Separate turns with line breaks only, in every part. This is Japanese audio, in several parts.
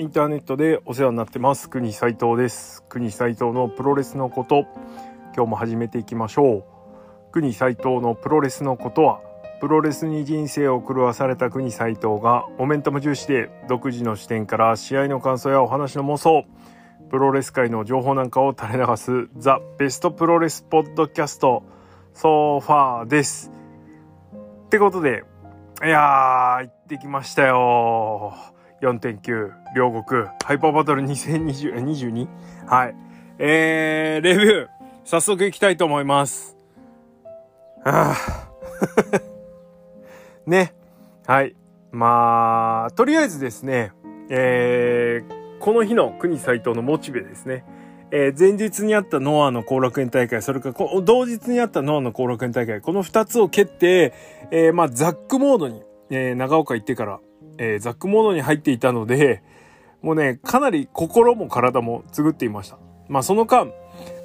インターネットでお世話になってます。国斉藤です国斉藤のプロレスのこと。今日も始めていきましょう。国斉藤のプロレスのことはプロレスに人生を狂わされた国斉藤がモメンタム重視で独自の視点から試合の感想やお話の妄想。プロレス界の情報なんかを垂れ流すザ・ベストプロレスポッドキャストソファーです。ってことでいやー行ってきましたよ。4.9両国ハイパーバトル2022はい。えー、レビュー早速いきたいと思います。はあ ね。はい。まあとりあえずですねえー、この日の国斎藤のモチベですね。えー、前日にあったノアの後楽園大会、それから同日にあったノアの後楽園大会、この二つを蹴って、えー、まあ、ザックモードに、えー、長岡行ってから、えー、ザックモードに入っていたので、もうね、かなり心も体もつぐっていました。まあその間、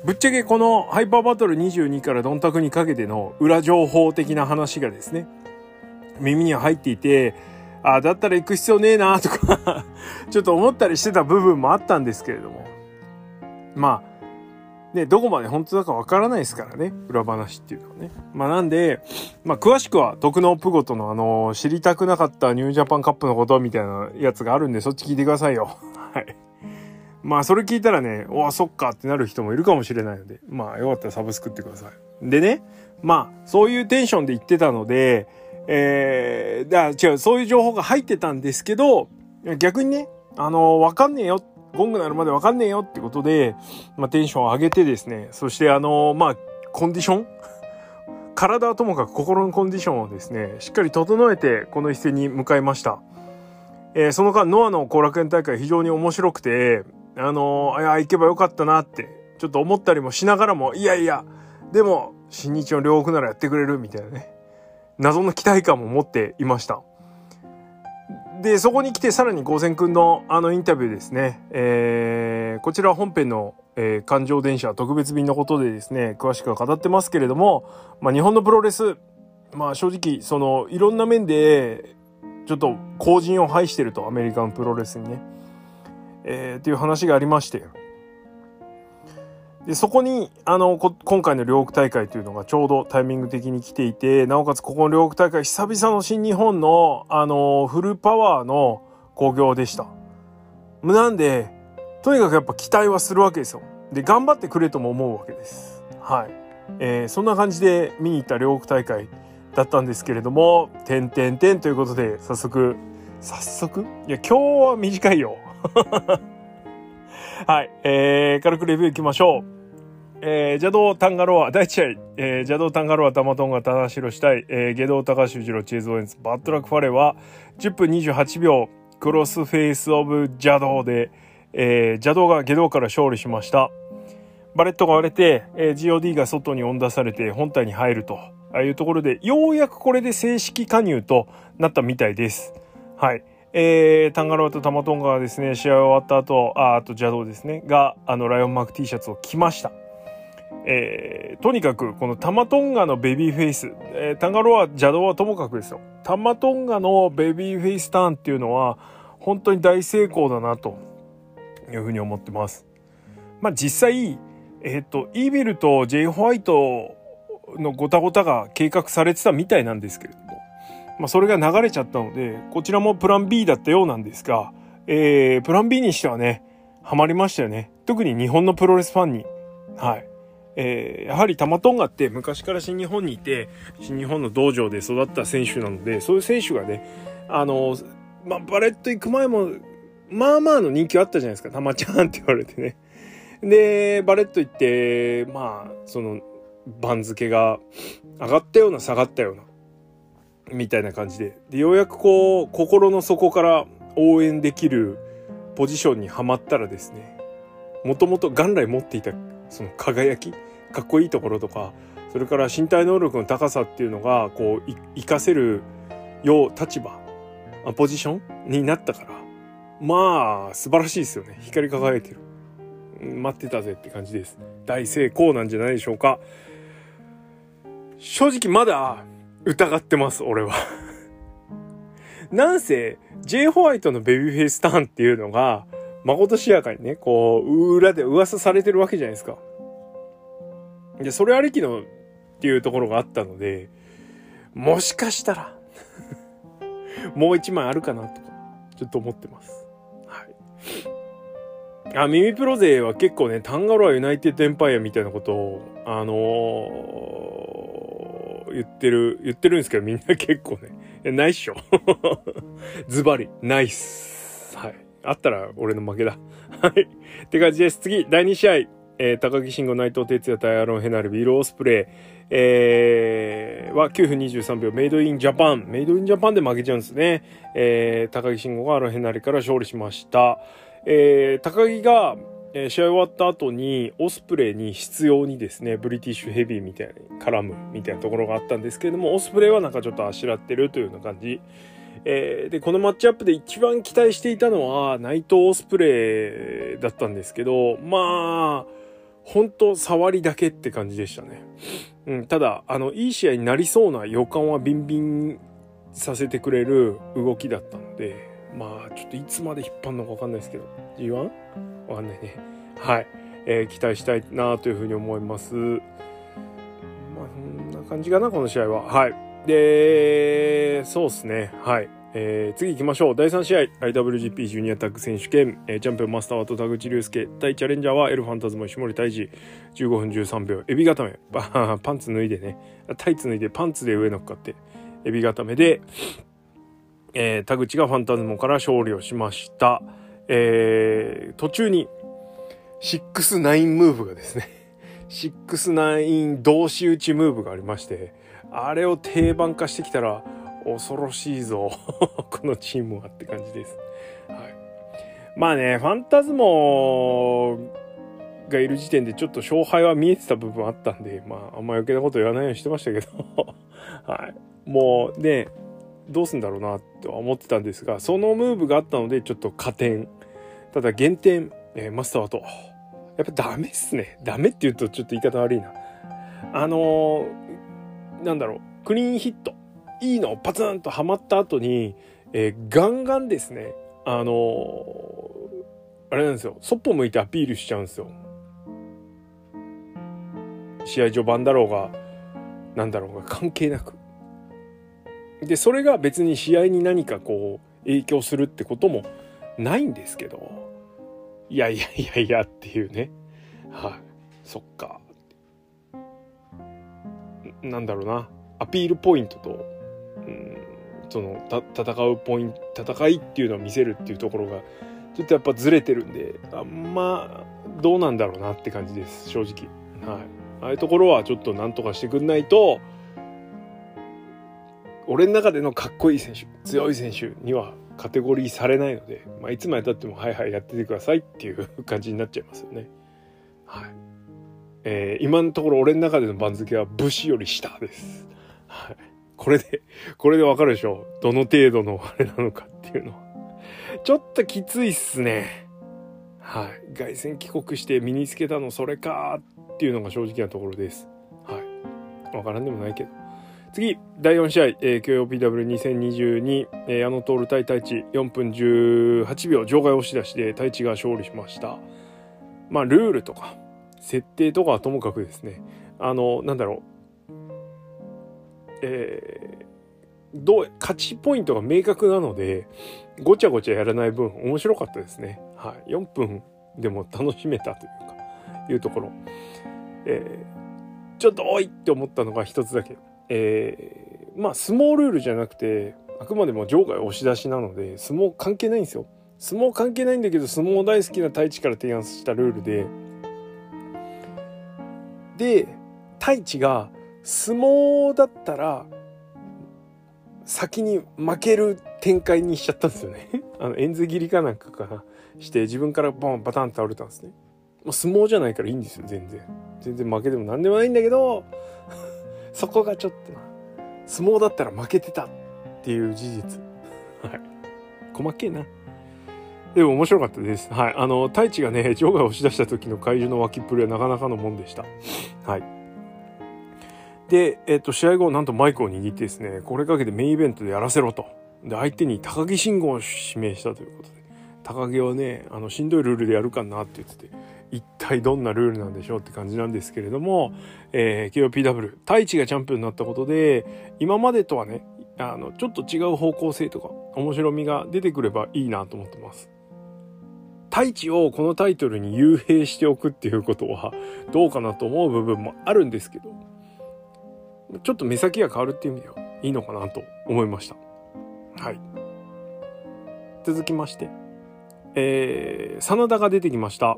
ぶっちゃけこのハイパーバトル22からドンタクにかけての裏情報的な話がですね、耳に入っていて、ああ、だったら行く必要ねえなとか ちょっと思ったりしてた部分もあったんですけれども。まあ、ね、どこまで本当だかわからないですからね。裏話っていうのはね。まあなんで、まあ詳しくは、徳のプゴとのあの、知りたくなかったニュージャパンカップのことみたいなやつがあるんで、そっち聞いてくださいよ。はい。まあそれ聞いたらね、おあ、そっかってなる人もいるかもしれないので、まあよかったらサブスクってください。でね、まあそういうテンションで言ってたので、えー、だ違う、そういう情報が入ってたんですけど、逆にね、あの、わかんねえよっゴングなるまでわかんねえよってことで、まあ、テンションを上げてですね、そしてあの、まあ、コンディション？体はともかく心のコンディションをですね、しっかり整えてこの一戦に向かいました。えー、その間、ノアの後楽園大会非常に面白くて、あのー、いや、行けばよかったなって、ちょっと思ったりもしながらも、いやいや、でも、新日の両国ならやってくれるみたいなね、謎の期待感も持っていました。で、そこに来てさらにゴーセン君のあのインタビューですね。えー、こちら本編の、えー、環状電車特別便のことでですね、詳しくは語ってますけれども、まあ日本のプロレス、まあ正直、その、いろんな面で、ちょっと後陣を排してると、アメリカのプロレスにね。えー、っていう話がありまして。で、そこに、あの、今回の両国大会というのがちょうどタイミング的に来ていて、なおかつここの両国大会、久々の新日本の、あの、フルパワーの興行でした。なんで、とにかくやっぱ期待はするわけですよ。で、頑張ってくれとも思うわけです。はい。えー、そんな感じで見に行った両国大会だったんですけれども、てんてんてんということで、早速、早速？いや、今日は短いよ。はい。えー、軽くレビューいきましょう。えー、邪道タンガロア、第1試合、えー、邪道タンガロア、タマトンガ、タナシロしたい、えー、下道高橋次郎、チーズオエンス、バッドラックファレは、10分28秒、Crossface of 邪道で、えー、邪道が外道から勝利しました。バレットが割れて、えー、GOD が外に追ん出されて本体に入ると、ああいうところで、ようやくこれで正式加入となったみたいです。はい。えー、タンガロアとタマトンガはですね、試合終わった後、あ、あと邪道ですね、が、あの、ライオンマーク T シャツを着ました。えー、とにかく、このタマトンガのベビーフェイス、えー、タンガロア、邪道はともかくですよ。タマトンガのベビーフェイスターンっていうのは、本当に大成功だな、というふうに思ってます。まあ、実際、えっ、ー、と、イービルとジェイ・ホワイトのごたごたが計画されてたみたいなんですけれど、まあ、それが流れちゃったので、こちらもプラン B だったようなんですが、えー、プラン B にしてはね、ハマりましたよね。特に日本のプロレスファンに。はい。えー、やはりタマトンガって昔から新日本にいて、新日本の道場で育った選手なので、そういう選手がね、あの、まあ、バレット行く前も、まあまあの人気あったじゃないですか。たまちゃんって言われてね。で、バレット行って、まあ、その、番付が上がったような下がったようなみたいな感じで。でようやくこう心の底から応援できるポジションにはまったらですねもともと元来持っていたその輝きかっこいいところとかそれから身体能力の高さっていうのがこう活かせるよう立場ポジションになったからまあ素晴らしいですよね。光り輝いてる。待ってたぜって感じです。大成功なんじゃないでしょうか。正直まだ疑ってます、俺はなんせ、J. ホワイトのベビーフェイスターンっていうのが、まことしやかにね、こう、裏で噂されてるわけじゃないですか。で、それありきのっていうところがあったので、もしかしたら もう一枚あるかなとか、ちょっと思ってます。はい。あ、ミミプロ勢は結構ね、タンガロアユナイテッドエンパイアみたいなことを、あのー、言ってる、言ってるんですけど、みんな結構ね、ないっしょ。ズバリ、ナイス。はい。あったら俺の負けだ。はい。って感じです。次、第2試合。えー、高木慎吾、内藤哲也対アロン・ヘナル、ビロースプレイ。えー、は9分23秒、メイドインジャパン。メイドインジャパンで負けちゃうんですね。えー、高木慎吾がアロン・ヘナルから勝利しました。えー、高木が、え、試合終わった後に、オスプレイに必要にですね、ブリティッシュヘビーみたいに絡むみたいなところがあったんですけれども、オスプレイはなんかちょっとあしらってるというような感じ。えー、で、このマッチアップで一番期待していたのは、内藤オスプレイだったんですけど、まあ、本当触りだけって感じでしたね。うん、ただ、あの、いい試合になりそうな予感はビンビンさせてくれる動きだったので、まあ、ちょっといつまで引っ張るのかわかんないですけど、G1? わかんないね。はい。えー、期待したいなというふうに思います。まあ、そんな感じかな、この試合は。はい。で、そうですね。はい。えー、次行きましょう。第3試合、IWGP ジュニアタッグ選手権、えー、チャンピオンマスターはと田口竜介、対チャレンジャーはエルファンタズム石森大治、15分13秒、エビ固め、パンツ脱いでね、タイツ脱いでパンツで上乗っかって、エビ固めで、えー、田口がファンタズモから勝利をしました。えー、途中に、6-9ムーブがですね、6-9同士打ちムーブがありまして、あれを定番化してきたら恐ろしいぞ このチームはって感じです。はい、まあね、ファンタズモがいる時点でちょっと勝敗は見えてた部分あったんで、まああんま余計なこと言わないようにしてましたけど はい。もうね、どうすんだろうなとは思ってたんですが、そのムーブがあったのでちょっと加点。ただ減点、えー、マスターと。やっぱダメっすね。ダメって言うとちょっと言い方悪いな。あのー、なんだろう、クリーンヒット。いいのパツンとはまった後に、えー、ガンガンですね、あのー、あれなんですよ、そっぽ向いてアピールしちゃうんですよ。試合序盤だろうが、なんだろうが関係なく。で、それが別に試合に何かこう、影響するってこともないんですけど、いやいやいやいやっていうね。はい、そっか。なんだろうな。アピールポイントとうん、その戦うポイント戦いっていうのを見せるっていうところがちょっとやっぱずれてるんであんまどうなんだろうなって感じです正直はいああいうところはちょっとなんとかしてくんないと俺の中でのかっこいい選手強い選手にはカテゴリーされないので、まあ、いつまでたってもはいはいやっててくださいっていう感じになっちゃいますよねはいえー、今のところ俺の中での番付は武士より下ですはいこれで、これでわかるでしょ？どの程度のあれなのかっていうのは。ちょっときついっすね。はい。凱旋帰国して身につけたのそれかっていうのが正直なところです。はい。わからんでもないけど。次、第4試合、えー、KOPW2022、えー、矢野徹対太一、4分18秒、場外押し出しで太一が勝利しました。まあ、ルールとか、設定とかはともかくですね、あの、なんだろう、えー、どう、勝ちポイントが明確なので、ごちゃごちゃやらない分、面白かったですね。はい。4分でも楽しめたというか、いうところ。えー、ちょっと多いって思ったのが一つだけ。えー、まあ、相撲ルールじゃなくて、あくまでも場外押し出しなので、相撲関係ないんですよ。相撲関係ないんだけど、相撲大好きな太一から提案したルールで、で、太一が、相撲だったら、先に負ける展開にしちゃったんですよね。あの、円図切りかなんかかな。して、自分からボン、バタンと倒れたんですね。もう相撲じゃないからいいんですよ、全然。全然負けても何でもないんだけど、そこがちょっとな、相撲だったら負けてたっていう事実。はい。細けえな。でも面白かったです。はい。あの、太一がね、場外を押し出した時の怪獣の脇っぷりはなかなかのもんでした。はい。で、えっと、試合後、なんとマイクを握ってですね、これかけてメインイベントでやらせろと。で、相手に高木慎吾を指名したということで、高木はね、あの、しんどいルールでやるかなって言ってて、一体どんなルールなんでしょうって感じなんですけれども、えー、KOPW、太一がチャンピオンになったことで、今までとはね、あの、ちょっと違う方向性とか、面白みが出てくればいいなと思ってます。太一をこのタイトルに幽閉しておくっていうことはどうかなと思う部分もあるんですけど、ちょっと目先が変わるっていう意味ではいいのかなと思いました。はい。続きまして、えー、真田が出てきました。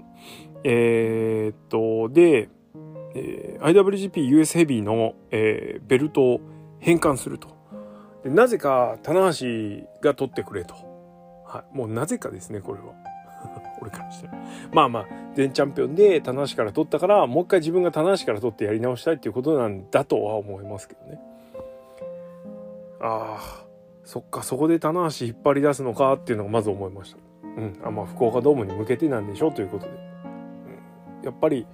えー、っと、で、えー、IWGP US ヘビーの、えー、ベルトを返還すると。でなぜか、棚橋が取ってくれと。はい。もうなぜかですね、これは。俺からしてまあまあ、全チャンピオンで棚橋から取ったから、もう一回自分が棚橋から取ってやり直したいっていうことなんだとは思いますけどね。ああ、そっか、そこで棚橋引っ張り出すのかっていうのがまず思いました。うん。あまあ、福岡ドームに向けてなんでしょうということで。やっぱり、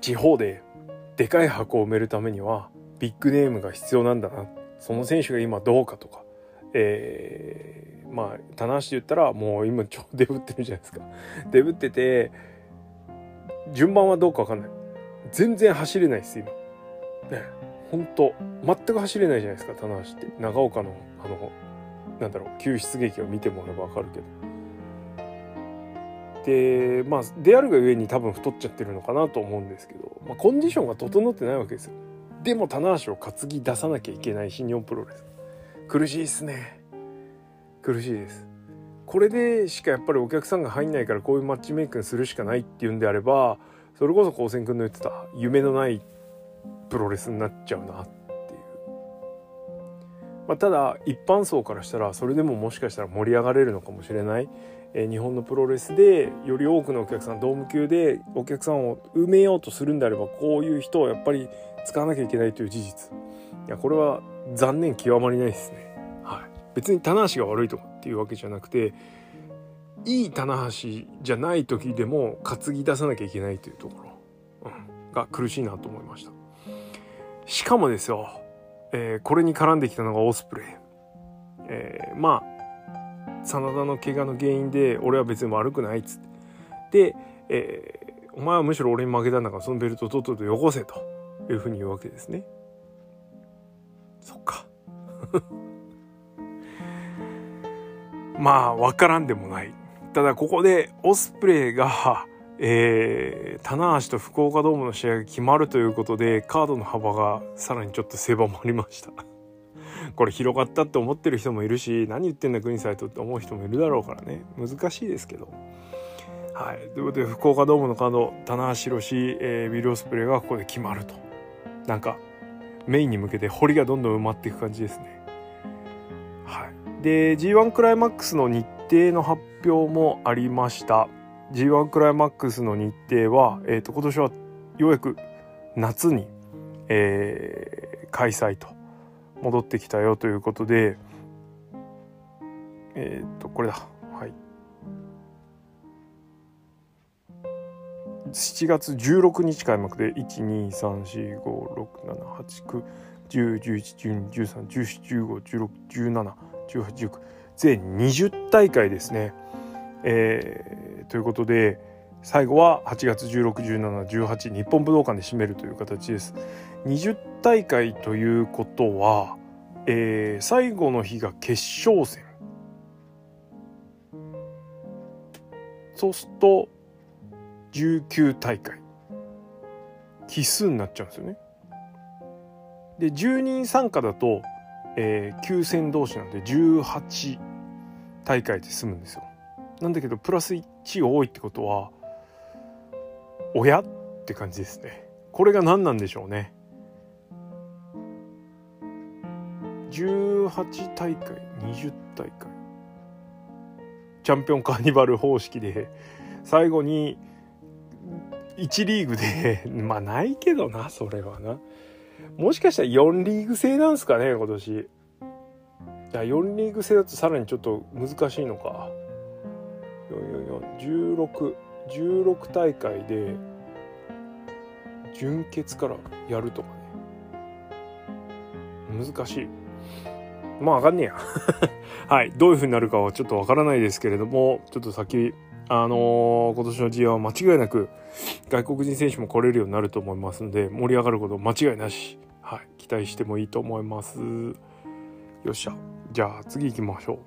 地方ででかい箱を埋めるためには、ビッグネームが必要なんだな。その選手が今どうかとか、えー、まあ、棚橋で言ったら、もう今超デブってるじゃないですか。デブってて、順番はどうかわかんない。全然走れないです、今。ね。本当全く走れないじゃないですか棚橋って長岡のあのなんだろう救出劇を見てもらえば分かるけどでまあであるがゆえに多分太っちゃってるのかなと思うんですけど、まあ、コンディションが整ってないわけですよ。でも棚橋を担ぎ出さなきゃいけない新日本プロレス。苦しいっすね。苦しいです。これでしかやっぱりお客さんが入んないからこういうマッチメイクにするしかないっていうんであればそれこそ高専君の言ってた夢のないプロレスになっちゃうなっていう、まあ、ただ一般層からしたらそれでももしかしたら盛り上がれるのかもしれない、日本のプロレスでより多くのお客さんドーム級でお客さんを埋めようとするんであればこういう人をやっぱり使わなきゃいけないという事実。いやこれは残念極まりないですね。はい。別に棚橋が悪いとかっていうわけじゃなくていい棚橋じゃない時でも担ぎ出さなきゃいけないというところ、うん、が苦しいなと思いました。しかもですよ、えー、これに絡んできたのがオスプレイ。えー、まあ、真田の怪我の原因で、俺は別に悪くないっつって。で、えー、お前はむしろ俺に負けたんだから、そのベルトをとっととよこせというふうに言うわけですね。そっか。まあ、わからんでもない。ただ、ここでオスプレイが、えー、棚橋と福岡ドームの試合が決まるということでカードの幅がさらにちょっと狭まりましたこれ広がったって思ってる人もいるし何言ってんだグリーンサイトって思う人もいるだろうからね。難しいですけど。はい。ということで福岡ドームのカード棚橋宏、えー、ビル・オスプレイがここで決まると。なんかメインに向けて堀がどんどん埋まっていく感じですね。はい。で G1 クライマックスの日程の発表もありました。G1 クライマックスの日程は、えーと、今年はようやく夏に、えー、開催と戻ってきたよということでえっ、とこれだ。はい。7月16日開幕で12345678910111213141516171819全20大会ですね。えーということで最後は8月161718日本武道館で締めるという形です。20大会ということは、えー、最後の日が決勝戦。そうすると19大会。奇数になっちゃうんですよね。で10人参加だと、えー、9戦同士なんで18大会で済むんですよ。なんだけどプラス1が多いってことは親って感じですね。これが何なんでしょうね。18大会20大会チャンピオンカーニバル方式で最後に1リーグで まあないけどなそれはなもしかしたら4リーグ制なんすかね今年いや4リーグ制だとさらにちょっと難しいのか44。16。16大会で準決からやるとかね難しいまあわかんねえや。はい。どういう風になるかはちょっとわからないですけれども、ちょっと先、あのー、今年の G1 は間違いなく外国人選手も来れるようになると思いますので、盛り上がること間違いなし。はい。期待してもいいと思います。よっしゃ。じゃあ次行きましょ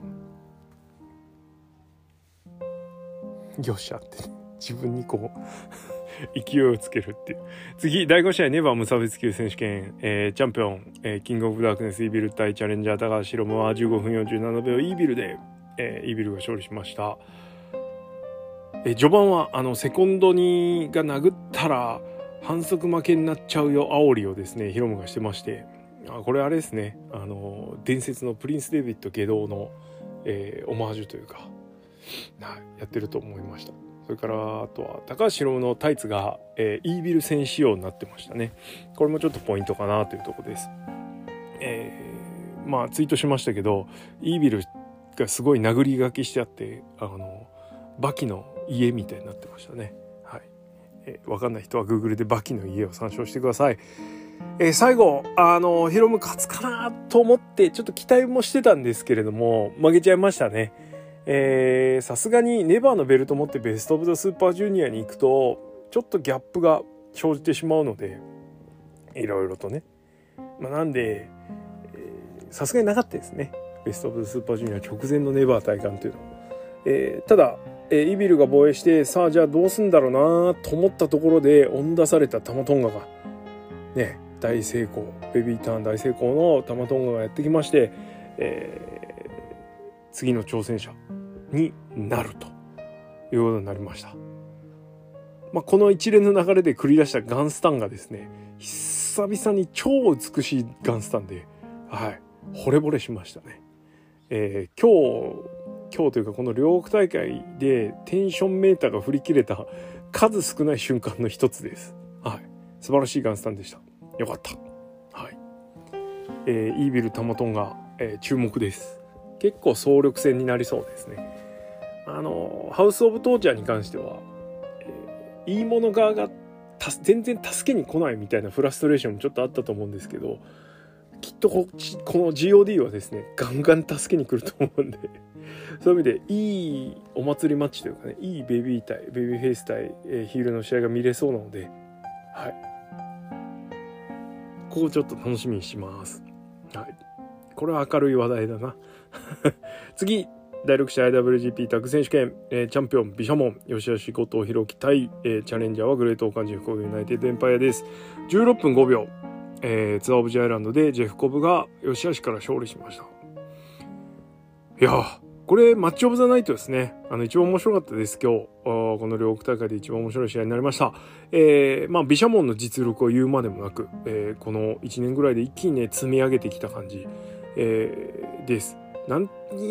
う。よっしゃって、自分にこう勢いをつけるっていう。次、第5試合、ネバー無差別級選手権、えー、チャンピオン、えー、キングオブダークネスイービル対チャレンジャー高橋宏夢は15分47秒イービルで、えー、イービルが勝利しました。えー、序盤は、あの、セコンドにが殴ったら、反則負けになっちゃうよ、煽りをですね、ヒロムがしてまして、あこれあれですね、あの、伝説のプリンス・デビッド下道の、えー、オマージュというか、やってると思いました。それからあとは高橋宏のタイツが、えー、イービル戦仕様になってましたね。これもちょっとポイントかなというとこです。えー、まあツイートしましたけどイービルがすごい殴り書きしてあってあのバキの家みたいになってましたね。はい、えー、分かんない人は Google でバキの家を参照してください。えー、最後、あの、ヒロム勝つかなと思って、ちょっと期待もしてたんですけれども、負けちゃいましたね。さすがにネバーのベルト持ってベスト・オブ・ザ・スーパージュニアに行くとちょっとギャップが生じてしまうのでいろいろとね、まあ、なんでさすがになかったですね。ベスト・オブ・ザ・スーパージュニア直前のネバー体感というのは、えー、ただ、えー、イビルが防衛してさあじゃあどうすんだろうなと思ったところで追ん出されたタマトンガがね大成功。ベビーターン大成功のタマトンガがやってきまして、えー、次の挑戦者。になるということになりました。まあ、この一連の流れで繰り出したガンスタンがですね、久々に超美しいガンスタンで、はい、惚れ惚れしましたね。えー、今日、今日というかこの両国大会でテンションメーターが振り切れた数少ない瞬間の一つです。はい。素晴らしいガンスタンでした。よかった。はい。えー、イービル・タマトンが、えー、注目です。結構総力戦になりそうですね。あのハウス・オブ・トーチャーに関しては、えー、いいもの側が全然助けに来ないみたいなフラストレーションもちょっとあったと思うんですけどきっとこっちこの GOD はですねガンガン助けに来ると思うんで そういう意味でいいお祭りマッチというかねいいベビー対ベビーフェイス対、えー、ヒールの試合が見れそうなのではい。ここちょっと楽しみにします。はい。これは明るい話題だな。次第6試合 IWGP タッグ選手権、えー、チャンピオン、ビシャモン、 YOSHI-HASHI 後藤洋央紀対、えー、チャレンジャーはグレートオーカーンジェフコブユナイテッドエンパイアです。16分5秒、えー、ツアーオブジアイランドでジェフコブが YOSHI-HASHI から勝利しました。いやこれマッチオブザナイトですね。あの、一番面白かったです、今日。この両国大会で一番面白い試合になりました。えー、まあ、ビシャモンの実力を言うまでもなく、えー、この1年ぐらいで一気にね、積み上げてきた感じ、えー、です。何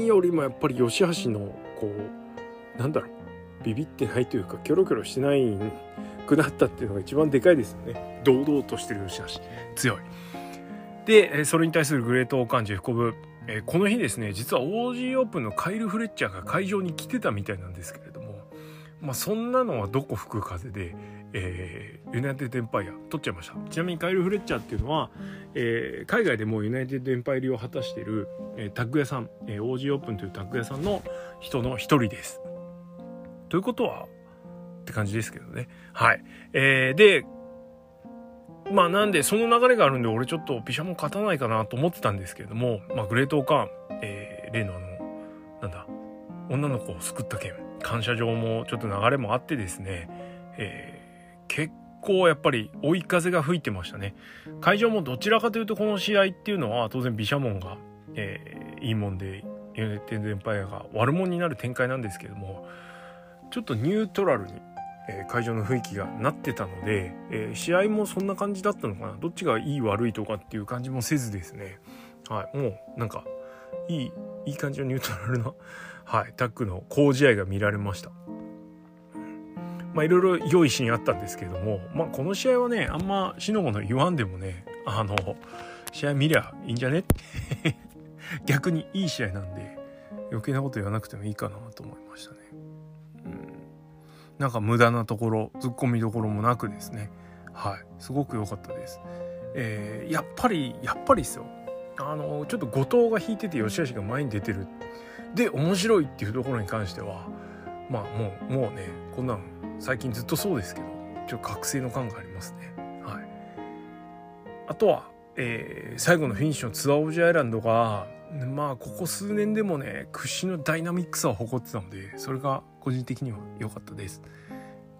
よりもやっぱり吉橋のこうなんだろうビビってないというかキョロキョロしてないくなったっていうのが一番でかいですよね。堂々としてる吉橋強い。でそれに対するグレートオーカンジェフコブこの日ですね実は OG オープンのカイル・フレッチャーが会場に来てたみたいなんですけれどもまあそんなのはどこ吹く風でえー、ユナイテッドエンパイア取っちゃいましたちなみにカイル・フレッチャーっていうのは、えー、海外でもユナイテッドエンパイア入りを果たしている、えー、タッグ屋さん、えー、OG オープンというタッグ屋さんの人の一人です。ということはって感じですけどね。はい。えー、で、まあなんでその流れがあるんで俺ちょっとピシャモン勝たないかなと思ってたんですけれども、まあグレートオカーン、えー、例のあの、なんだ、女の子を救った件、感謝状もちょっと流れもあってですね、えー結構やっぱり追い風が吹いてましたね。会場もどちらかというとこの試合っていうのは当然毘沙門が、えー、いいもんでユナイテッドエンパイアが悪者になる展開なんですけどもちょっとニュートラルに、えー、会場の雰囲気がなってたので、えー、試合もそんな感じだったのかなどっちがいい悪いとかっていう感じもせずですねはいもうなんかいいいい感じのニュートラルな、はい、タッグの好試合が見られました。まあいろいろ良いシーンあったんですけれども、まあこの試合はね、あんましのごの言わんでもね、あの、試合見りゃいいんじゃねって 逆にいい試合なんで、余計なこと言わなくてもいいかなと思いましたね。うん。なんか無駄なところ、突っ込みどころもなくですね、はい、すごく良かったです。えー、やっぱり、やっぱりですよ。あのちょっと後藤が引いてて吉橋が前に出てるで面白いっていうところに関してはまあもうもうねこんなん最近ずっとそうですけどちょっと覚醒の感がありますね。はい、あとは、えー、最後のフィニッシュのツアーオブジアイランドがまあここ数年でもね屈指のダイナミックさを誇ってたのでそれが個人的には良かったです。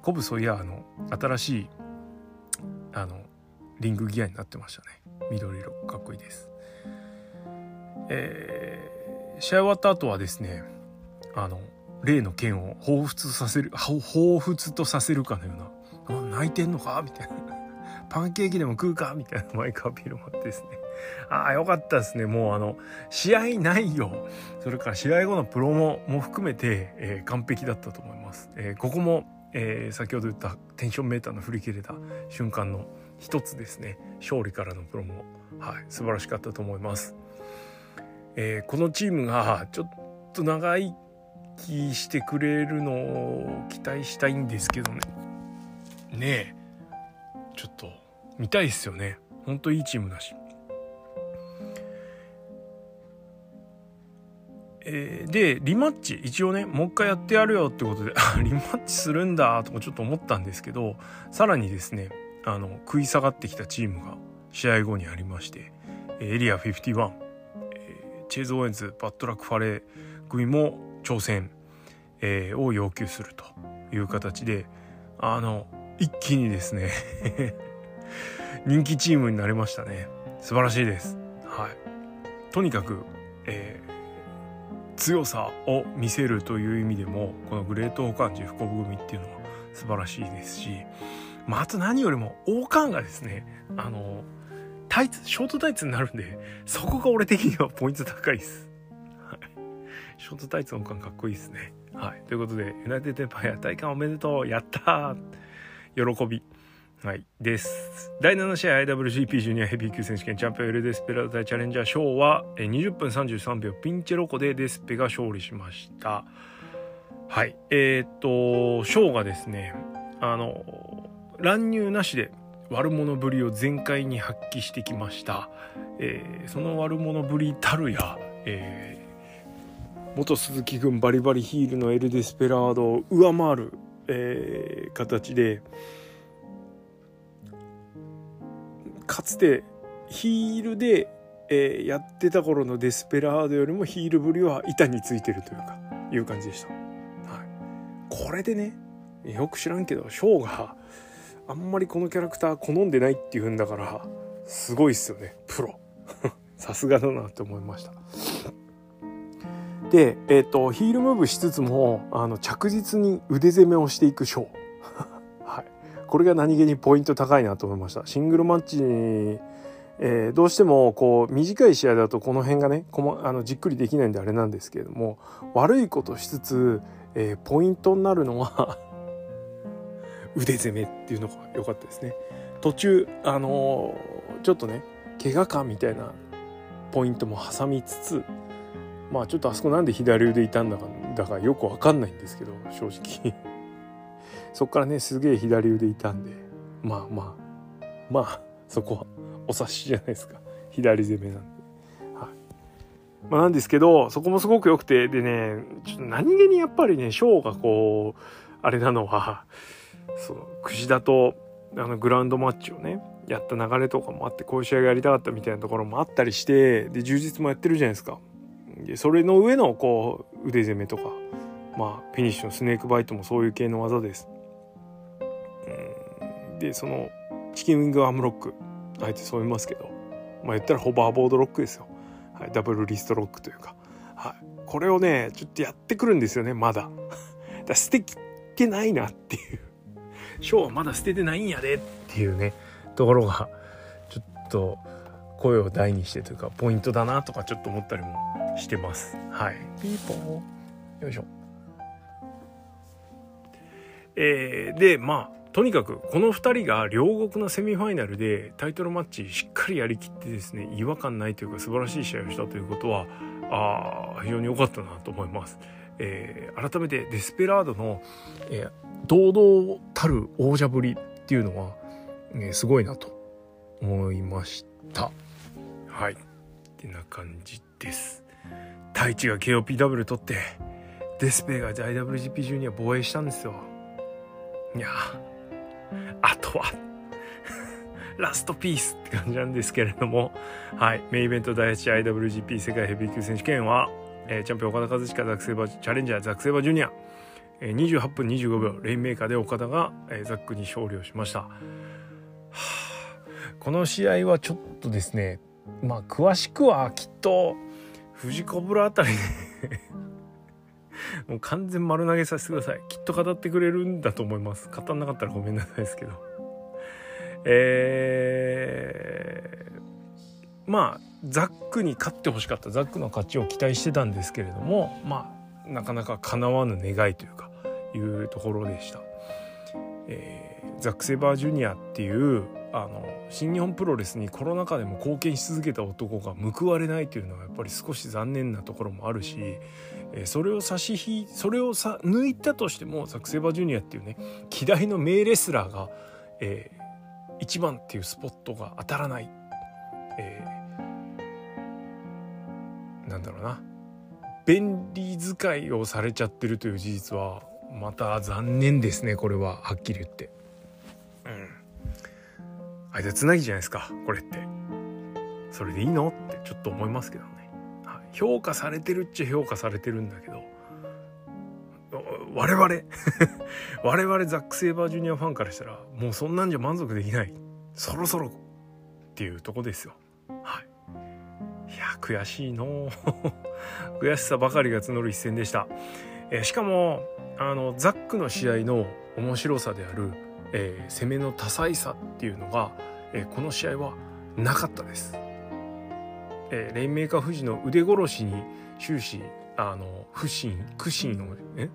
コブソイヤーの新しいあのリングギアになってましたね緑色かっこいいです。えー、試合終わった後はですねあの例の件を彷彿させる彷彿とさせるかのような「泣いてんのか?」みたいな「パンケーキでも食うか?」みたいなマイクアピールもあってですね。ああよかったですね。もうあの試合内容。それから試合後のプロモも含めて、えー、完璧だったと思います、えー、ここも、えー、先ほど言ったテンションメーターの振り切れた瞬間の一つですね。勝利からのプロモ。はい素晴らしかったと思います、えこのチームがちょっと長い揮してくれるのを期待したいんですけどね。ねえ。ちょっと見たいっすよね。ほんといいチームだし。えー、でリマッチ。一応ねもう一回やってやるよってことでリマッチするんだとかちょっと思ったんですけどさらにですねあの食い下がってきたチームが試合後にありましてエリア51、えー、チェーズ・オーエンズバットラック・ファレー組も挑戦、えー、を要求するという形であの一気にですね 人気チームになりましたね。素晴らしいです。はい。とにかく、えー、強さを見せるという意味でもこのグレートオーカンジ福組っていうのは素晴らしいですし、まあ、あと何よりも王冠がですねあのタイツショートタイツになるんでそこが俺的にはポイント高いです。ショートタイツの感かっこいいですね。はい。ということで、ユナイテッドエンパイア大会おめでとうやったー喜び。はい。です。第7試合 IWGP ジュニアヘビー級選手権チャンピオンエルデスペラー対チャレンジャーショーは20分33秒ピンチェロコでデスペが勝利しました。はい。えー、っと、ショーがですね、あの、乱入なしで悪者ぶりを全開に発揮してきました。えー、その悪者ぶりたるや、えー元鈴木軍バリバリヒールのエル・デスペラードを上回る、えー、形でかつてヒールで、えー、やってた頃のデスペラードよりもヒールぶりは板についてるというかいう感じでした。はい、これでねよく知らんけどショーがあんまりこのキャラクター好んでないっていうんだからすごいっすよねプロ さすがだなって思いました。で、え、ー、と、ヒールムーブしつつも、あの、着実に腕攻めをしていくショー。はい。これが何気にポイント高いなと思いました。シングルマッチに、えー、どうしても、こう、短い試合だとこの辺がね、こま、あの、じっくりできないんであれなんですけれども、悪いことしつつ、えー、ポイントになるのは 腕攻めっていうのが良かったですね。途中、あのー、ちょっとね、怪我かみたいなポイントも挟みつつ、まあちょっとあそこなんで左腕いたんだかだかよくわかんないんですけど正直。そっからねすげえ左腕いたんで。まあまあ。まあそこはお察しじゃないですか。左攻めなんで。はい。まあ、なんですけどそこもすごく良くてでねちょっと何気にやっぱりねショーがこうあれなのはその櫛田とあのグラウンドマッチをねやった流れとかもあってこういう試合がやりたかったみたいなところもあったりしてで充実もやってるじゃないですか。でそれの上のこう腕攻めとかまあフィニッシュのスネークバイトもそういう系の技です。うん。でそのチキンウィングアームロックあえてそう言いますけどまあ言ったらホバーボードロックですよ、はい、ダブルリストロックというか、はい、これをねちょっとやってくるんですよねまだ。だ捨てきってないなっていう。ショーはまだ捨ててないんやでっていうねところがちょっと声を大にしてというかポイントだなとかちょっと思ったりもしてます。はい。ピーポー。よいしょ。えー、で、まあ、とにかくこの2人が両国のセミファイナルでタイトルマッチしっかりやりきってですね違和感ないというか素晴らしい試合をしたということはあ非常に良かったなと思います。えー、改めてデスペラードの、えー、堂々たる王者ぶりっていうのは、えー、すごいなと思いました。はい。ってな感じです太一が KOPW 取ってデスペが IWGP ジュニア防衛したんですよ。いやあとは ラストピースって感じなんですけれども、はい、メインイベント第一 IWGP 世界ヘビー級選手権は、えー、チャンピオン岡田和親ザクセバーチャレンジャーザクセバージュニア、えー、28分25秒レインメーカーで岡田が、えー、ザックに勝利をしました、はあ、この試合はちょっとですねまあ詳しくはきっと藤子ブラあたりでもう完全丸投げさせてください。きっと語ってくれるんだと思います。語んなかったらごめんなさいですけど。えー、まあザックに勝ってほしかった。ザックの勝ちを期待してたんですけれどもまあなかなか叶わぬ願いというかいうところでした。えー、ザック・セバージュニアっていうあの新日本プロレスにコロナ禍でも貢献し続けた男が報われないというのはやっぱり少し残念なところもあるし、え、それを差し引それをさ抜いたとしてもザク・セバージュニアっていうね希代の名レスラーが、え1番っていうスポットが当たらない、えー、なんだろうな。便利使いをされちゃってるという事実はまた残念ですねこれは。はっきり言って。間つなぎじゃないですかこれって。それでいいの？ってちょっと思いますけどね、はい、評価されてるっちゃ評価されてるんだけど。我々 我々ザック・セイバージュニアファンからしたらもうそんなんじゃ満足できない。そろそろっていうとこですよ。はい。いや悔しいの。悔しさばかりが募る一戦でした、えー、しかもあのザックの試合の面白さである、えー、攻めの多彩さっていうのが、えー、この試合はなかったです、えー、レインメーカー富士の腕殺しに終始あの不信苦心をね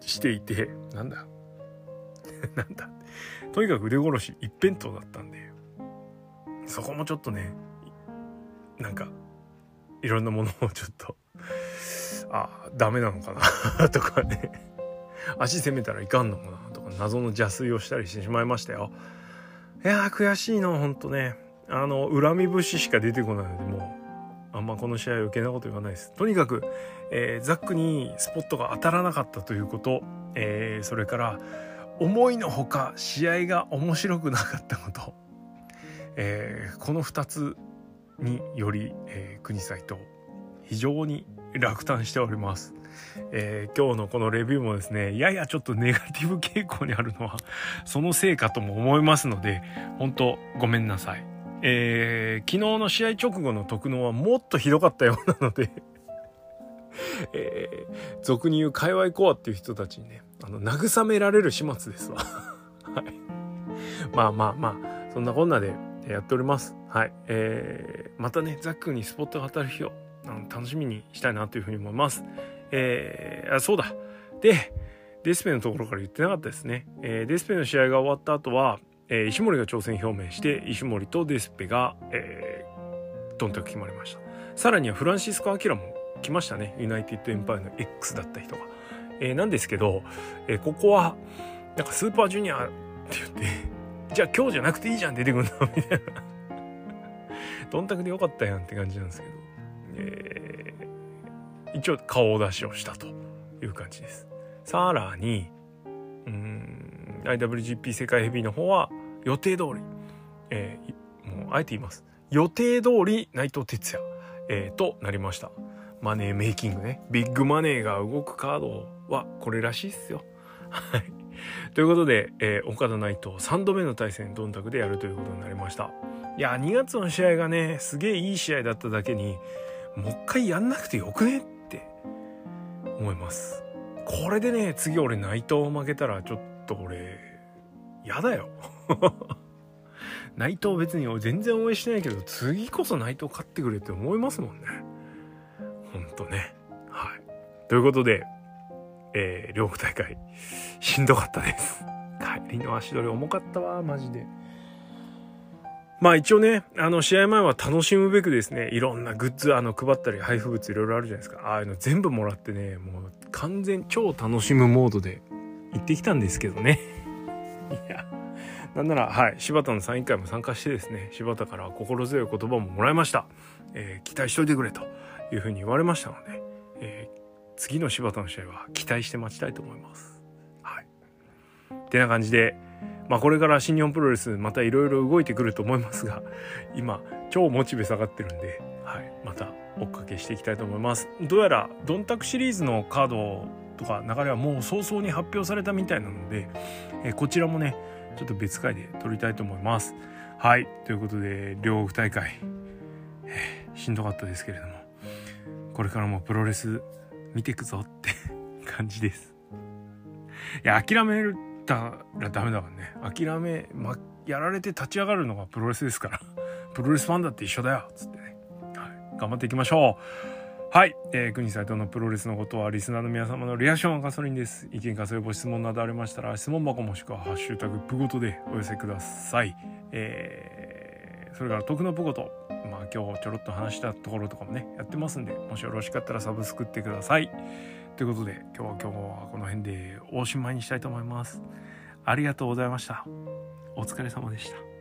していてなんだ？なんだ？とにかく腕殺し一辺倒だったんでそこもちょっとねなんかいろんなものをちょっとあダメなのかなとかね。足攻めたらいかんのかな謎の邪推をしたりしてしまいましたよいやー悔しいのほんとねあの恨み節しか出てこないのでもうあんまこの試合余計なこと言わないです。とにかく、えー、ザックにスポットが当たらなかったということ、えー、それから思いのほか試合が面白くなかったこと、えー、この2つにより、えー、国際と非常に落胆しております。えー、今日のこのレビューもですね、ややちょっとネガティブ傾向にあるのは、そのせいかとも思いますので、本当ごめんなさい。えー、昨日の試合直後の特納はもっとひどかったようなので えー、俗に言う界隈コアっていう人たちにね、あの、慰められる始末ですわ。はい。まあまあまあ、そんなこんなでやっております。はい。えー、またね、ザックにスポットが当たる日を楽しみにしたいなというふうに思います。えー、あ、そうだ。で、デスペのところから言ってなかったですね。えー、デスペの試合が終わった後は、えー、石森が挑戦表明して石森とデスペが、えー、どんと決まりました。さらにはフランシスコ・アキラも来ましたね。ユナイテッド・エンパイアの X だった人が、えー、なんですけど、えー、ここはなんかスーパージュニアって言ってじゃあ今日じゃなくていいじゃん出てくんのみたいな。どんたくでよかったやんって感じなんですけど、えー、一応顔出しをしたという感じですさらにうん IWGP 世界ヘビーの方は予定通り、えー、もうあえて言います。予定通り内藤哲也、えー、となりました。マネーメイキングね。ビッグマネーが動くカードはこれらしいっすよ。はい。ということで、えー、岡田内藤3度目の対戦、どんたくでやるということになりました。いや、2月の試合がね、すげえいい試合だっただけに、もう一回やんなくてよくね思います。これでね、次俺内藤負けたらちょっと俺、やだよ。内藤別に全然応援してないけど次こそ内藤勝ってくれって思いますもんね。ほんとね。はい。ということでえー、両国大会しんどかったです。帰りの足取り重かったわマジで。まあ一応ね、あの試合前は楽しむべくですね、いろんなグッズ、あの配ったり配布物いろいろあるじゃないですか。ああいうの全部もらってね、もう完全超楽しむモードで行ってきたんですけどね。いや、なんなら、はい、柴田のサイン会も参加してですね、柴田から心強い言葉ももらいました。えー、期待しといてくれというふうに言われましたので、えー、次の柴田の試合は期待して待ちたいと思います。ってな感じで、まあこれから新日本プロレスまたいろいろ動いてくると思いますが、今、超モチベ下がってるんで、はい、また追っかけしていきたいと思います。どうやら、ドンタクシリーズのカードとか流れはもう早々に発表されたみたいなので、え、こちらもね、ちょっと別回で撮りたいと思います。はい。ということで、両国大会、えー、しんどかったですけれども、これからもプロレス見てくぞって感じです。いや、諦めたらダメだからね。諦め、ま、やられて立ち上がるのがプロレスですから。プロレスファンだって一緒だよ。つってね。はい。頑張っていきましょう。はい。えー、国斎藤のプロレスのことは、リスナーの皆様のリアクションはガソリンです。意見、活用ご質問などありましたら、質問箱もしくは、ハッシュタグ、プごとでお寄せください。えー、それから、徳のプごと。まあ、今日ちょろっと話したところとかもね、やってますんで、もしよろしかったらサブスクってください。ということで、今日は今日はこの辺でおしまいにしたいと思います。ありがとうございました。お疲れ様でした。